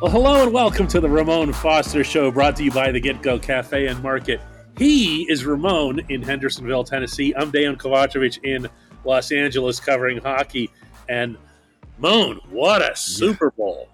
Well, hello and welcome to the Ramon Foster Show, brought to you by the Get Go Cafe and Market. He is Ramon in Hendersonville, Tennessee. I'm Dejan Kovacevic in Los Angeles covering hockey. And Moan, what a Super Bowl!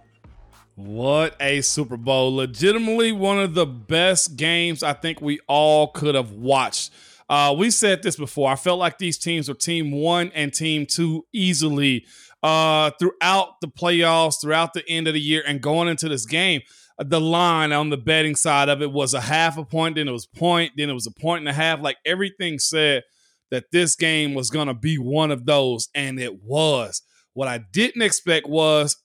What a Super Bowl. Legitimately one of the best games I think we all could have watched. Uh, we said this before. I felt like these teams were team one and team two easily uh, throughout the playoffs, throughout the end of the year, and going into this game. The line on the betting side of it was a half a point, then it was point, then it was a point and a half. Like everything said that this game was going to be one of those, and it was. What I didn't expect was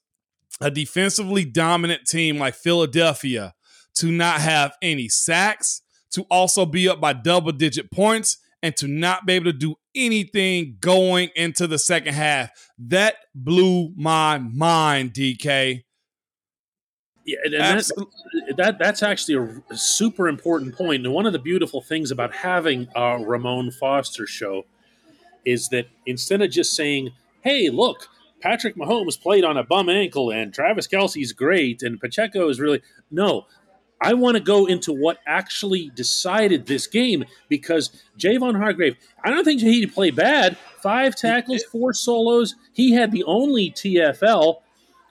a defensively dominant team like Philadelphia to not have any sacks, to also be up by double digit points, and to not be able to do anything going into the second half. That blew my mind, DK. Yeah, and that's, that that's actually a super important point. And one of the beautiful things about having a Ramon Foster show is that instead of just saying, "Hey, look, Patrick Mahomes played on a bum ankle and Travis Kelce's great and Pacheco is really no, I want to go into what actually decided this game because Javon Hargrave, I don't think he played bad. Five tackles, four solos. He had the only TFL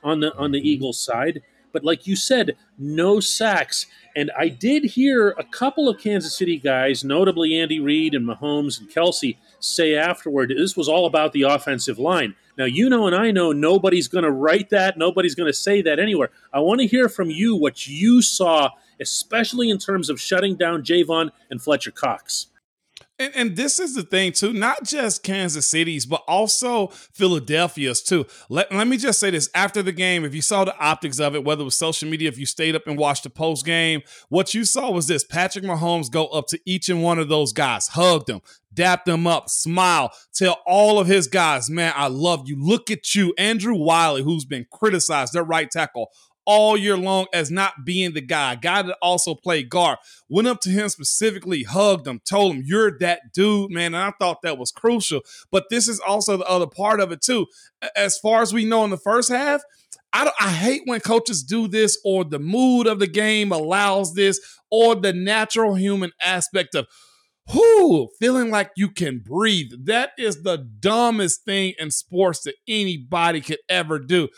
on the on the Eagles side, but like you said, no sacks. And I did hear a couple of Kansas City guys, notably Andy Reid and Mahomes and Kelce, say afterward this was all about the offensive line. Now, you know, and I know nobody's going to write that, nobody's going to say that anywhere. I want to hear from you what you saw, especially in terms of shutting down Javon and Fletcher Cox. And, and, this is the thing too, not just Kansas City's, but also Philadelphia's too. Let, let me just say this: after the game, if you saw the optics of it, whether it was social media, if you stayed up and watched the post game, what you saw was this: Patrick Mahomes go up to each and one of those guys, hug them, dap them up, smile, tell all of his guys, "Man, I love you." Look at you, Andrew Wylie, who's been criticized, their right tackle all year long as not being the guy. Guy that also played guard. Went up to him specifically, hugged him, told him, You're that dude, man. And I thought that was crucial. But this is also the other part of it, too. As far as we know in the first half, I, I hate when coaches do this or the mood of the game allows this or the natural human aspect of, whoo, feeling like you can breathe. That is the dumbest thing in sports that anybody could ever do.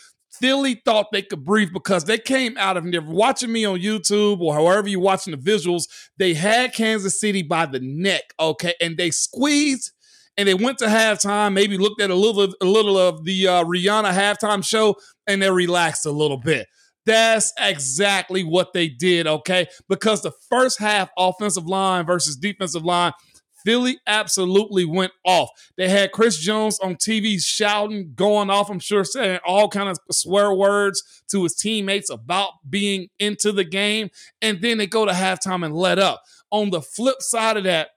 Philly thought they could breathe because they came out of there watching me on YouTube or however you're watching the visuals. They had Kansas City by the neck, okay, and they squeezed and they went to halftime. Maybe looked at a little, a little of the uh, Rihanna halftime show, and they relaxed a little bit. That's exactly what they did, okay? Because the first half offensive line versus defensive line Philly absolutely went off. They had Chris Jones on TV shouting, going off, I'm sure, saying all kind of swear words to his teammates about being into the game. And then they go to halftime and let up. On the flip side of that,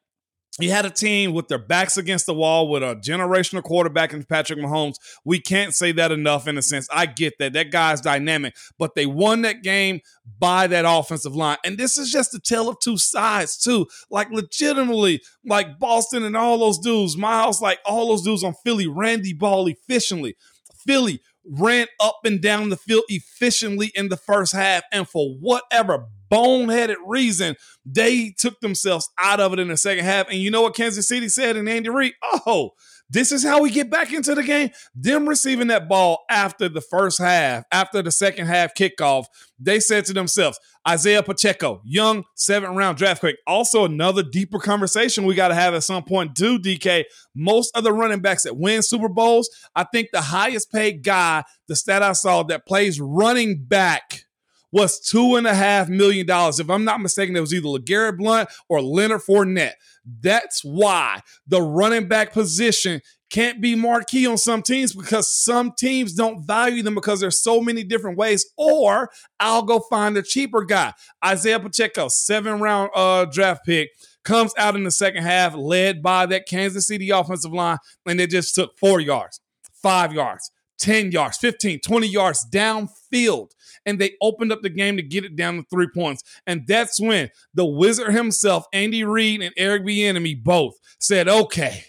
he had a team with their backs against the wall with a generational quarterback in Patrick Mahomes. We can't say that enough in a sense. I get that. That guy's dynamic, but they won that game by that offensive line. And this is just a tale of two sides, too. Like, legitimately, like Boston and all those dudes, Miles, like all those dudes on Philly Randy ball efficiently. Philly ran up and down the field efficiently in the first half. And for whatever boneheaded reason, they took themselves out of it in the second half. And you know what Kansas City said and Andy Reid? Oh, this is how we get back into the game. Them receiving that ball after the first half, after the second half kickoff, they said to themselves, Isaiah Pacheco, young seventh round draft pick. Also, another deeper conversation we got to have at some point, too, DK. Most of the running backs that win Super Bowls, I think the highest paid guy, the stat I saw that plays running back was two and a half million dollars. If I'm not mistaken, it was either LeGarrette Blount or Leonard Fournette. That's why the running back position can't be marquee on some teams because some teams don't value them because there's so many different ways. Or I'll go find a cheaper guy. Isaiah Pacheco, seven round uh, draft pick comes out in the second half, led by that Kansas City offensive line, and they just took four yards, five yards, 10 yards, 15, 20 yards downfield. And they opened up the game to get it down to three points. And that's when the wizard himself, Andy Reid and Eric Bieniemy, both said, okay,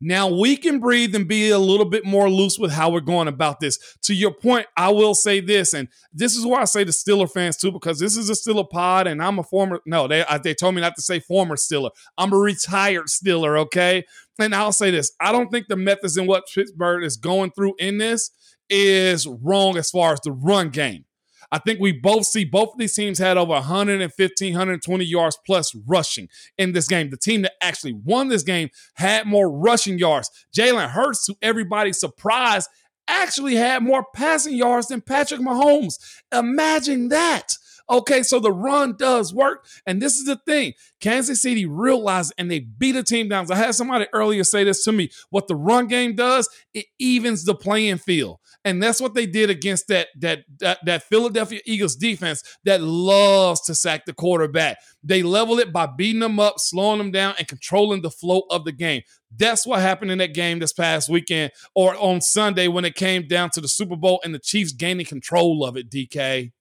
Now we can breathe and be a little bit more loose with how we're going about this. To your point, I will say this, and this is why I say the Steeler fans too, because this is a Steeler pod, and I'm a former. No, they uh, they told me not to say former Steeler. I'm a retired Steeler. Okay, and I'll say this: I don't think the methods in what Pittsburgh is going through in this is wrong as far as the run game. I think we both see both of these teams had over 115, 120 yards plus rushing in this game. The team that actually won this game had more rushing yards. Jalen Hurts, to everybody's surprise, actually had more passing yards than Patrick Mahomes. Imagine that. Okay, so the run does work. And this is the thing Kansas City realized and they beat a team down. I had somebody earlier say this to me. What the run game does, it evens the playing field. And that's what they did against that, that, that, that Philadelphia Eagles defense that loves to sack the quarterback. They level it by beating them up, slowing them down, and controlling the flow of the game. That's what happened in that game this past weekend or on Sunday when it came down to the Super Bowl and the Chiefs gaining control of it, DK.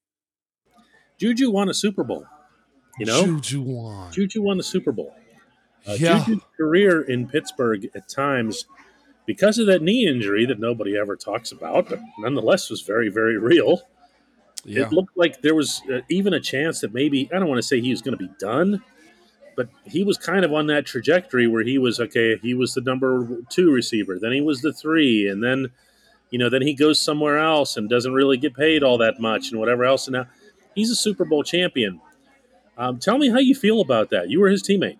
Juju won a Super Bowl. You know, Juju won. Juju won the Super Bowl. Uh, yeah. Juju's career in Pittsburgh at times, because of that knee injury that nobody ever talks about, but nonetheless was very, very real. Yeah. It looked like there was uh, even a chance that maybe I don't want to say he was going to be done, but he was kind of on that trajectory where he was okay. He was the number two receiver, then he was the three, and then you know then he goes somewhere else and doesn't really get paid all that much and whatever else. And now He's a Super Bowl champion. Um, tell me how you feel about that. You were his teammate.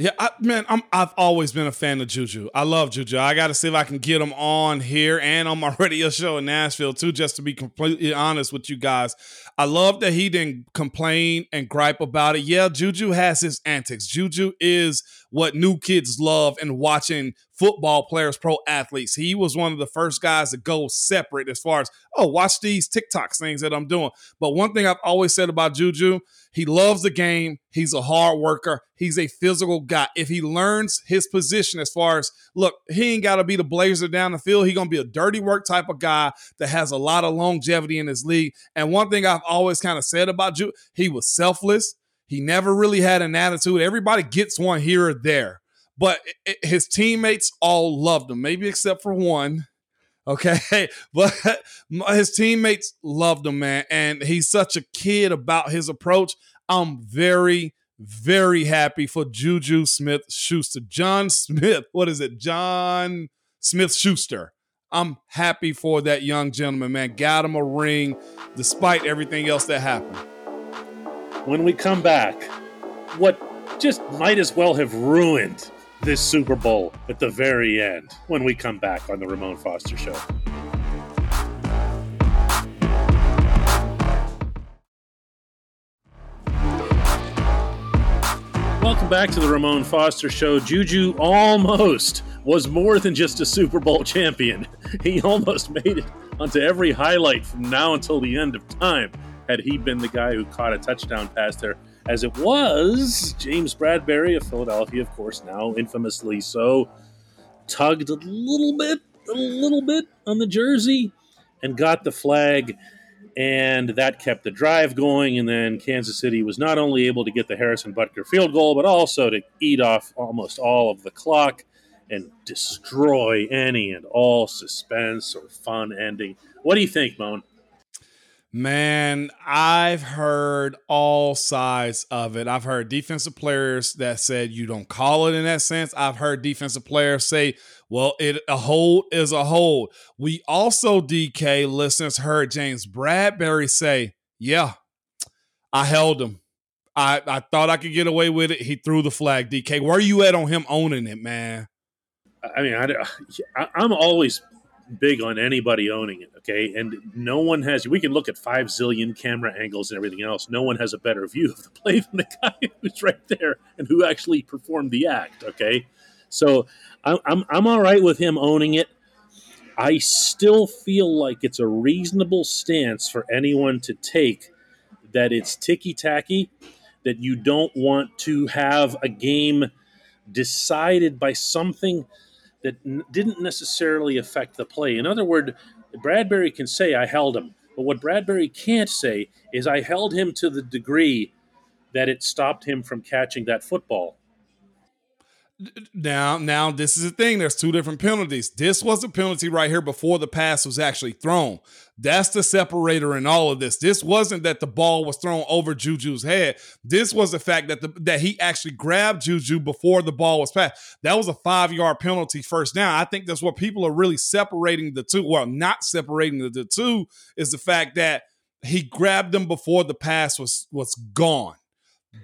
Yeah, I, man, I'm, I've always been a fan of Juju. I love Juju. I got to see if I can get him on here and on my radio show in Nashville too. Just to be completely honest with you guys, I love that he didn't complain and gripe about it. Yeah, Juju has his antics. Juju is what new kids love and watching football players, pro athletes. He was one of the first guys to go separate as far as, oh, watch these TikTok things that I'm doing. But one thing I've always said about Juju, he loves the game. He's a hard worker. He's a physical guy. If he learns his position as far as, look, he ain't got to be the blazer down the field. He's going to be a dirty work type of guy that has a lot of longevity in his league. And one thing I've always kind of said about Juju, he was selfless. He never really had an attitude. Everybody gets one here or there but his teammates all loved him, maybe except for one. Okay, but his teammates loved him, man, and he's such a kid about his approach. I'm very, very happy for Juju Smith Schuster. John Smith, what is it? John Smith Schuster. I'm happy for that young gentleman, man. Got him a ring despite everything else that happened. When we come back, what just might as well have ruined this Super Bowl at the very end when we come back on the Ramon Foster Show. Welcome back to the Ramon Foster Show. Juju almost was more than just a Super Bowl champion. He almost made it onto every highlight from now until the end of time had he been the guy who caught a touchdown pass there as it was James Bradberry of Philadelphia, of course, now infamously so, tugged a little bit, a little bit on the jersey and got the flag. And that kept the drive going. And then Kansas City was not only able to get the Harrison Butker field goal, but also to eat off almost all of the clock and destroy any and all suspense or fun ending. What do you think, Moan? Man, I've heard all sides of it. I've heard defensive players that said you don't call it in that sense. I've heard defensive players say, well, it a hold is a hold. We also, DK listeners, heard James Bradberry say, yeah, I held him. I, I thought I could get away with it. He threw the flag. DK, where are you at on him owning it, man? I mean, I, I'm always big on anybody owning it. Okay, and no one has. We can look at five zillion camera angles and everything else. No one has a better view of the play than the guy who's right there and who actually performed the act. Okay, so I'm I'm, I'm all right with him owning it. I still feel like it's a reasonable stance for anyone to take that it's ticky tacky, that you don't want to have a game decided by something that n- didn't necessarily affect the play. In other words, Bradberry can say, I held him. But what Bradberry can't say is, I held him to the degree that it stopped him from catching that football. Now, now this is the thing. There's two different penalties. This was a penalty right here before the pass was actually thrown. That's the separator in all of this. This wasn't that the ball was thrown over Juju's head. This was the fact that the that he actually grabbed Juju before the ball was passed. That was a five yard penalty first down. I think that's what people are really separating the two. Well, not separating the, the two is the fact that he grabbed them before the pass was was gone.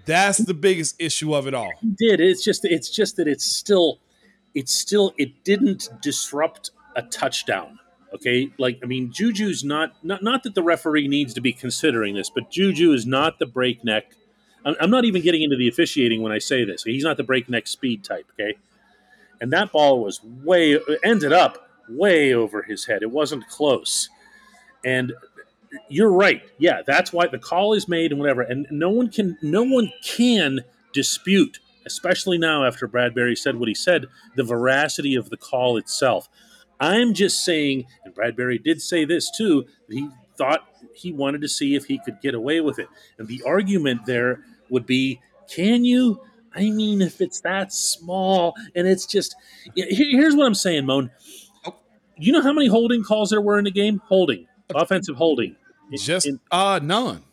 That's the biggest issue of it all. He did. It's just it's just that it's still it's still it didn't disrupt a touchdown. Okay? Like I mean Juju's not not not that the referee needs to be considering this, but Juju is not the breakneck I'm not even getting into the officiating when I say this. He's not the breakneck speed type, okay? And that ball was way ended up way over his head. It wasn't close. And you're right. Yeah, that's why the call is made and whatever. And no one can no one can dispute, especially now after Bradberry said what he said, the veracity of the call itself. I'm just saying, and Bradberry did say this too, he thought he wanted to see if he could get away with it. And the argument there would be, can you? I mean, if it's that small and it's just, here's what I'm saying, Moan. You know how many holding calls there were in the game? Holding, offensive holding. Just in, uh none.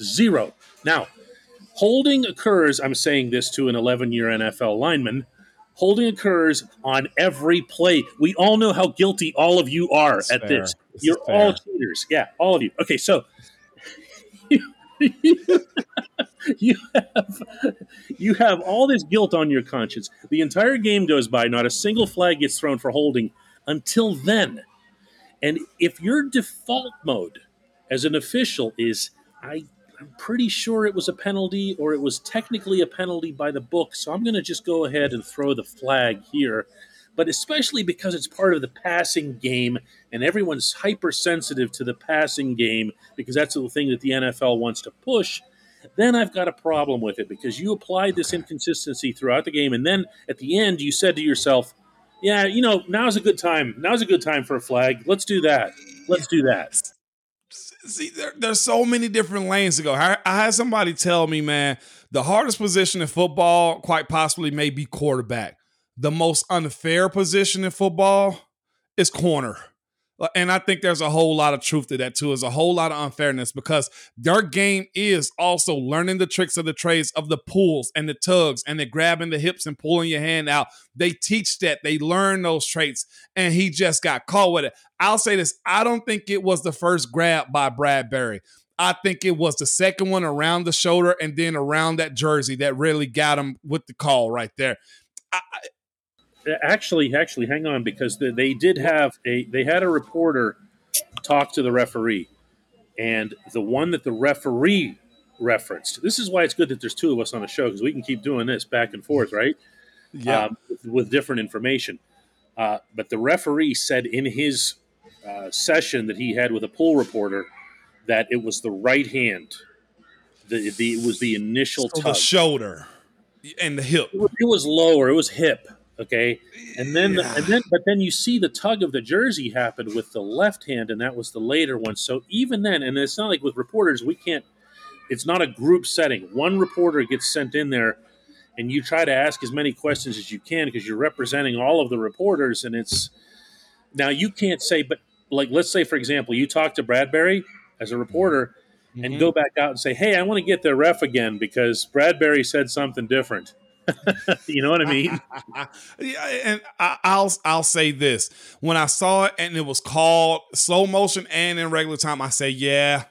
Zero. Now, holding occurs, I'm saying this to an 11 year NFL lineman. Holding occurs on every play. We all know how guilty all of you are That's at fair. this. this You're all cheaters. Yeah, all of you. Okay, so you have you have all this guilt on your conscience. The entire game goes by, not a single flag gets thrown for holding until then. And if your default mode as an official is I I'm pretty sure it was a penalty or it was technically a penalty by the book. So I'm going to just go ahead and throw the flag here. But especially because it's part of the passing game and everyone's hypersensitive to the passing game because that's the thing that the NFL wants to push, then I've got a problem with it because you applied this inconsistency throughout the game. And then at the end, you said to yourself, yeah, you know, now's a good time. Now's a good time for a flag. Let's do that. Let's do that see, there, there's so many different lanes to go. I, I had somebody tell me, man, the hardest position in football, quite possibly, may be quarterback. The most unfair position in football is corner. Uh, and I think there's a whole lot of truth to that too. There's a whole lot of unfairness because their game is also learning the tricks of the trades of the pulls and the tugs and the grabbing the hips and pulling your hand out. They teach that. They learn those traits, and he just got caught with it. I'll say this: I don't think it was the first grab by Bradberry. I think it was the second one around the shoulder and then around that jersey that really got him with the call right there. I, actually, actually, hang on because they, they did have a they had a reporter talk to the referee, and the one that the referee referenced. This is why it's good that there's two of us on the show because we can keep doing this back and forth, right? Yeah, um, with, with, different information. Uh, but the referee said in his uh, session that he had with a pool reporter that it was the right hand. The, the it was the initial so the shoulder and the hip. It was, it was lower. It was hip. Okay, and then yeah. and then but then you see the tug of the jersey happen with the left hand, and that was the later one. So even then, and it's not like with reporters, we can't. It's not a group setting. One reporter gets sent in there, and you try to ask as many questions as you can because you're representing all of the reporters, and it's now you can't say, but like let's say for example, you talk to Bradberry as a reporter. Mm-hmm. And go back out and say, "Hey, I want to get the ref again because Bradberry said something different." you know what I mean? yeah, and I, will I'll say this: when I saw it and it was called slow motion and in regular time, I say, yeah.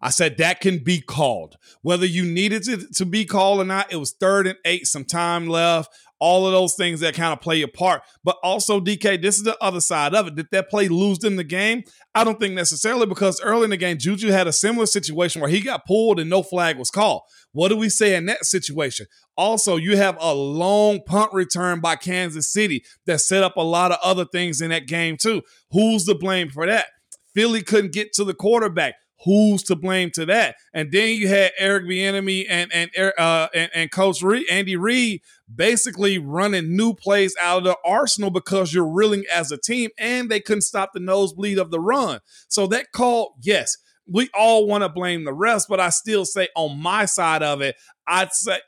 I said that can be called. Whether you needed it to be called or not, it was third and eight, some time left all of those things that kind of play a part. But also, DK, this is the other side of it. Did that play lose in the game? I don't think necessarily because early in the game, Juju had a similar situation where he got pulled and no flag was called. What do we say in that situation? Also, you have a long punt return by Kansas City that set up a lot of other things in that game, too. Who's to blame for that? Philly couldn't get to the quarterback. Who's to blame to that? And then you had Eric Bieniemy and and uh, and, and Coach Reid, Andy Reid basically running new plays out of the arsenal because you're reeling as a team, and they couldn't stop the nosebleed of the run. So that call, yes, we all want to blame the rest, but I still say on my side of it, I'd say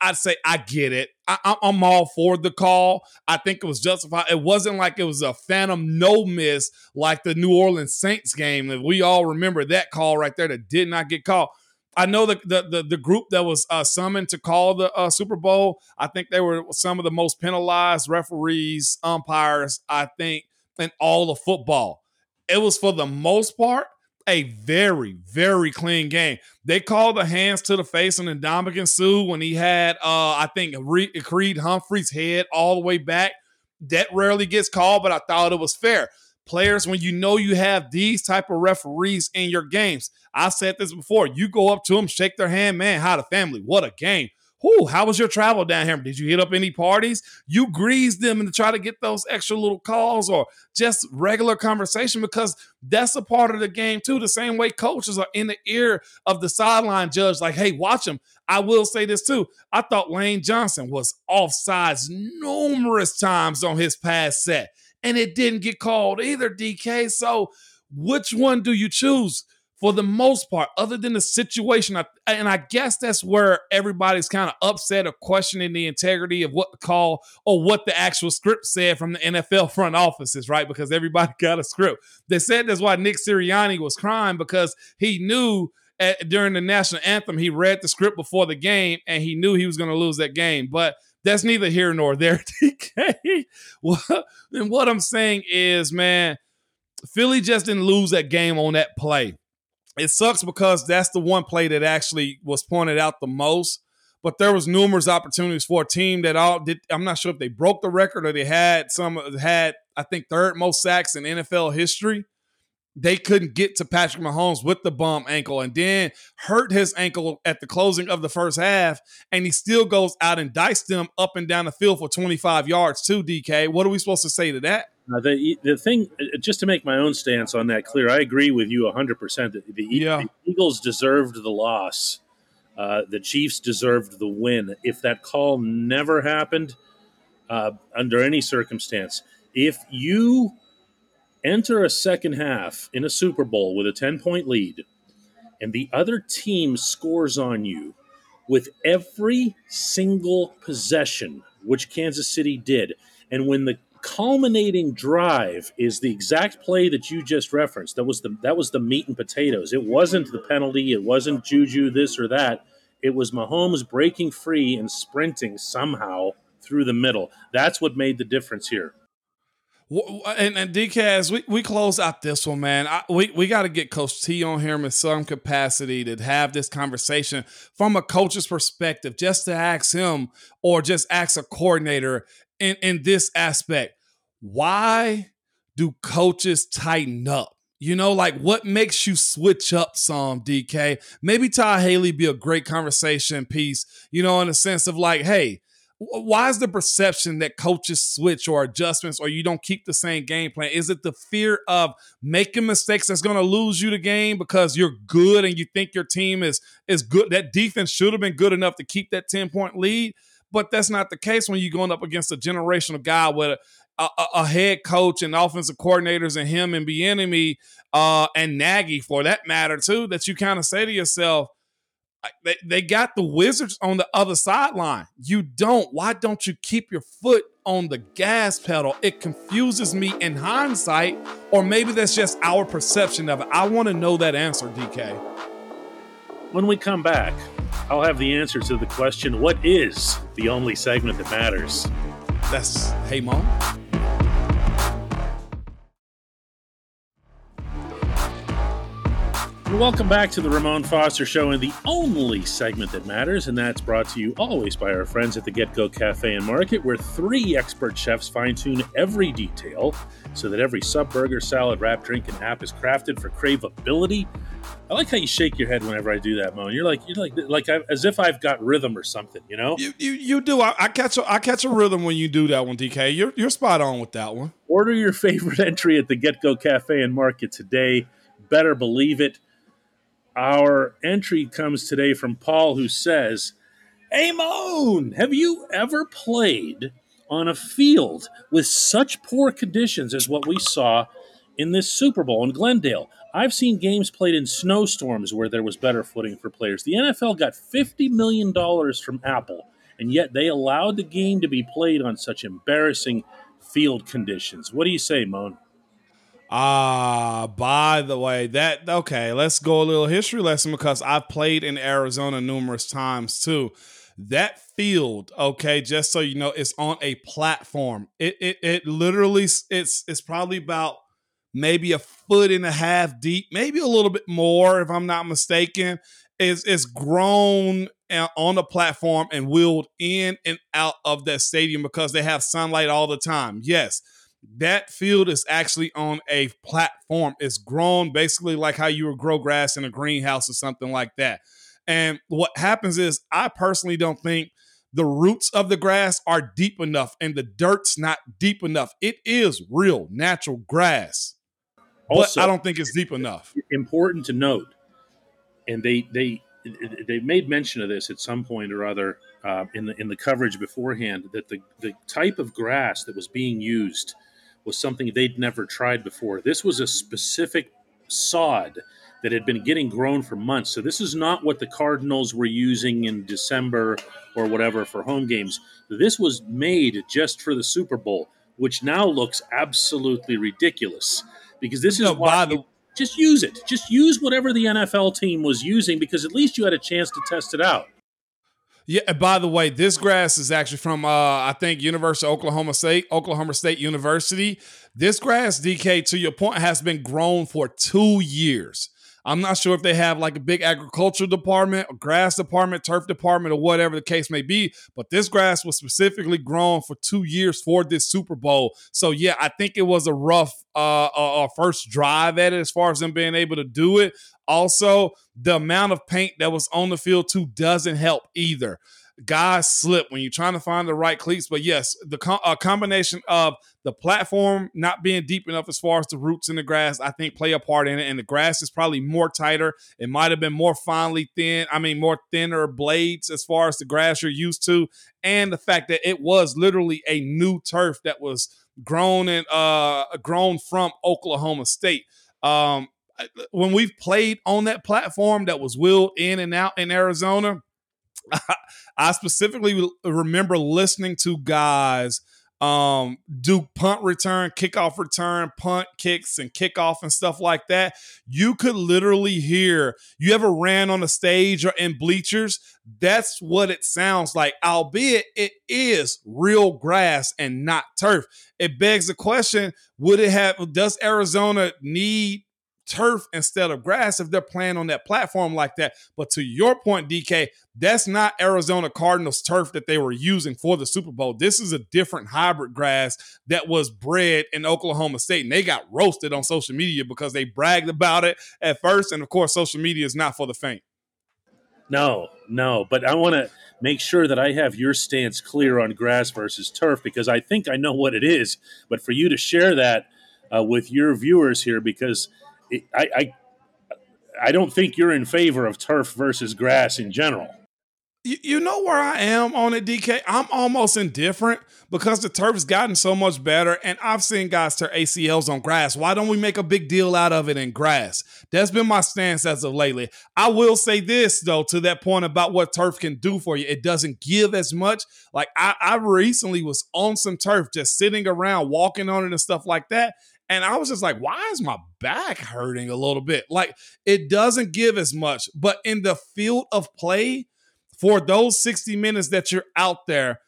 I, would say I get it. I, am all for the call. I think it was justified. It wasn't like it was a phantom no miss like the New Orleans Saints game. That we all remember that call right there that did not get called. I know the the the, the group that was uh, summoned to call the uh, Super Bowl. I think they were some of the most penalized referees, umpires. I think in all of football. It was for the most part a very, very clean game. They called the hands to the face on Ndamukong Suh when he had, uh, I think, Creed Humphrey's head all the way back. That rarely gets called, but I thought it was fair. Players, when you know you have these type of referees in your games, I said this before. You go up to them, shake their hand, man. How the family? What a game! Whoo, how was your travel down here? Did you hit up any parties? You greased them and try to get those extra little calls or just regular conversation because that's a part of the game too. The same way coaches are in the ear of the sideline judge, like, hey, watch him. I will say this too. I thought Lane Johnson was offsides numerous times on his pass set, and it didn't get called either, DK. So, which one do you choose? For the most part, other than the situation. And I guess that's where everybody's kind of upset or questioning the integrity of what the call or what the actual script said from the NFL front offices, right? Because everybody got a script. They said that's why Nick Sirianni was crying because he knew at, during the national anthem, he read the script before the game and he knew he was going to lose that game. But that's neither here nor there, well, and what I'm saying is, man, Philly just didn't lose that game on that play it sucks because that's the one play that actually was pointed out the most. But there was numerous opportunities for a team that all did. I'm not sure if they broke the record or they had some had I think third most sacks in NFL history. They couldn't get to Patrick Mahomes with the bum ankle and then hurt his ankle at the closing of the first half. And he still goes out and diced them up and down the field for 25 yards, too, DK. What are we supposed to say to that? Uh, the the thing, uh, just to make my own stance on that clear, I agree with you 100%. The, the, yeah. the Eagles deserved the loss. Uh, the Chiefs deserved the win. If that call never happened, uh, under any circumstance, if you enter a second half in a Super Bowl with a 10 point lead and the other team scores on you with every single possession, which Kansas City did, and when the culminating drive is the exact play that you just referenced. That was the that was the meat and potatoes. It wasn't the penalty. It wasn't Juju this or that. It was Mahomes breaking free and sprinting somehow through the middle. That's what made the difference here. And, and DK, as we, we close out this one, man, I, we, we got to get Coach T on here in some capacity to have this conversation from a coach's perspective, just to ask him or just ask a coordinator in, in this aspect. Why do coaches tighten up? You know, like what makes you switch up some, DK? Maybe Todd Haley be a great conversation piece, you know, in the sense of like, hey, why is the perception that coaches switch or adjustments or you don't keep the same game plan? Is it the fear of making mistakes that's going to lose you the game because you're good and you think your team is is good? That defense should have been good enough to keep that 10 point lead. But that's not the case when you're going up against a generational guy with a, a, a head coach and offensive coordinators and him and Bieniemy uh, and Nagy for that matter too. That you kind of say to yourself, they, they got the Wizards on the other sideline. You don't. Why don't you keep your foot on the gas pedal? It confuses me in hindsight, or maybe that's just our perception of it. I want to know that answer, DK. When we come back, I'll have the answer to the question what is the only segment that matters? That's Hey Mom. Welcome back to the Ramon Foster Show and the only segment that matters, and that's brought to you always by our friends at the Get Go Cafe and Market, where three expert chefs fine tune every detail so that every sub burger, salad, wrap, drink, and app is crafted for craveability. I like how you shake your head whenever I do that, Mo. You're like you're like like I, as if I've got rhythm or something, you know. You you, you do. I, I, catch a, I catch a rhythm when you do that one, DK. You're you're spot on with that one. Order your favorite entry at the Get Go Cafe and Market today. Better believe it. Our entry comes today from Paul, who says, Moan, have you ever played on a field with such poor conditions as what we saw in this Super Bowl in Glendale? I've seen games played in snowstorms where there was better footing for players. The NFL got $50 million from Apple, and yet they allowed the game to be played on such embarrassing field conditions. What do you say, Moan? Ah, uh, by the way, that okay, let's go a little history lesson because I've played in Arizona numerous times too. That field, okay, just so you know, it's on a platform. It it it literally it's it's probably about maybe a foot and a half deep, maybe a little bit more, if I'm not mistaken. Is is grown on the platform and wheeled in and out of that stadium because they have sunlight all the time. Yes, that field is actually on a platform. It's grown basically like how you would grow grass in a greenhouse or something like that. And what happens is, I personally don't think the roots of the grass are deep enough and the dirt's not deep enough. It is real natural grass. Also, but I don't think it's deep enough. Important to note, and they they they made mention of this at some point or other uh, in the in the coverage beforehand that the the type of grass that was being used was something they'd never tried before. This was a specific sod that had been getting grown for months. So this is not what the Cardinals were using in December or whatever for home games. This was made just for the Super Bowl, which now looks absolutely ridiculous because this is no, why the, just use it. Just use whatever the NFL team was using because at least you had a chance to test it out. Yeah. By the way, this grass is actually from uh, I think University of Oklahoma State, Oklahoma State University. This grass, DK, to your point, has been grown for two years. I'm not sure if they have like a big agricultural department, or grass department, turf department, or whatever the case may be. But this grass was specifically grown for two years for this Super Bowl. So yeah, I think it was a rough uh, uh, first drive at it as far as them being able to do it. Also, the amount of paint that was on the field too doesn't help either guys slip when you're trying to find the right cleats. But yes, the co- combination of the platform not being deep enough as far as the roots in the grass, I think play a part in it. And the grass is probably more tighter. It might have been more finely thin. I mean, more thinner blades as far as the grass you're used to, and the fact that it was literally a new turf that was grown and uh grown from Oklahoma State. Um, when we've played on that platform that was wheeled in and out in Arizona I specifically remember listening to guys um, do punt return, kickoff return, punt kicks, and kickoff and stuff like that. You could literally hear. You ever ran on a stage or in bleachers? That's what it sounds like, albeit it is real grass and not turf. It begs the question: Would it have? Does Arizona need turf instead of grass if they're playing on that platform like that. But to your point, DK, that's not Arizona Cardinals turf that they were using for the Super Bowl. This is a different hybrid grass that was bred in Oklahoma State. And they got roasted on social media because they bragged about it at first. And of course, social media is not for the faint. No, no. But I want to make sure that I have your stance clear on grass versus turf because I think I know what it is. But for you to share that uh, with your viewers here, because – I, I I don't think you're in favor of turf versus grass in general. You, you know where I am on it, DK? I'm almost indifferent because the turf's gotten so much better, and I've seen guys tear ACLs on grass. Why don't we make a big deal out of it in grass? That's been my stance as of lately. I will say this though, to that point about what turf can do for you, it doesn't give as much. Like I, I recently was on some turf, just sitting around, walking on it and stuff like that, and I was just like, why is my back hurting a little bit? Like it doesn't give as much. But in the field of play, for those 60 minutes that you're out there,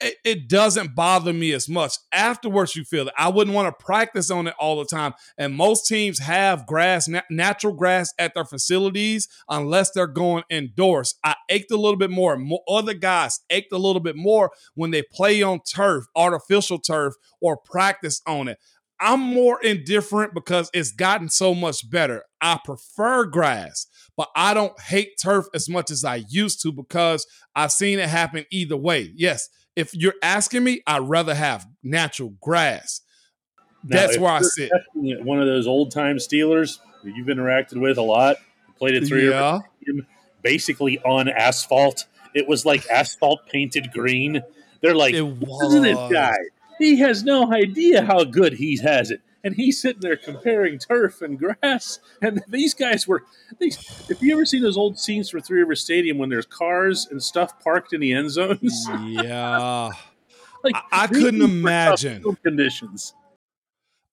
it, it, doesn't bother me as much. Afterwards, you feel it. I wouldn't want to practice on it all the time. And most teams have grass, natural grass at their facilities, unless they're going indoors. I ached a little bit more. more. Other guys ached a little bit more when they play on turf, artificial turf, or practice on it. I'm more indifferent because it's gotten so much better. I prefer grass, but I don't hate turf as much as I used to because I've seen it happen either way. Yes, if you're asking me, I'd rather have natural grass. Now, That's where I sit. One of those old time Steelers that you've interacted with a lot, played it through yeah. basically on asphalt. It was like asphalt painted green. They're like, it was. isn't it guy? He has no idea how good he has it. and he's sitting there comparing turf and grass. And these guys were these. If you ever seen those old scenes from Three River Stadium when there's cars and stuff parked in the end zones, yeah, like I, I couldn't imagine conditions.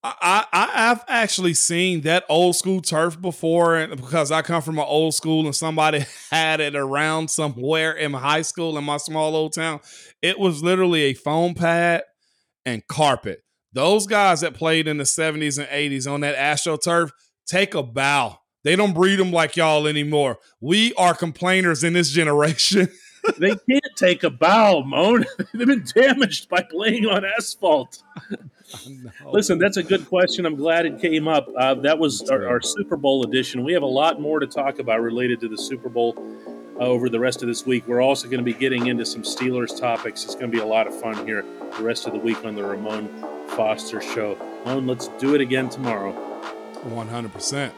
I, I have actually seen that old school turf before, and because I come from an old school and somebody had it around somewhere in high school in my small old town. It was literally a foam pad and carpet. Those guys that played in the 70s and 80s on that AstroTurf, take a bow. They don't breed them like y'all anymore. We are complainers in this generation. they can't take a bow, Moan. They've been damaged by playing on asphalt. Listen, that's a good question. I'm glad it came up. Uh, that was our, our, Super Bowl edition. We have a lot more to talk about related to the Super Bowl over the rest of this week. We're also going to be getting into some Steelers topics. It's going to be a lot of fun here the rest of the week on the Ramon Foster Show. Moan, let's do it again tomorrow. 100%.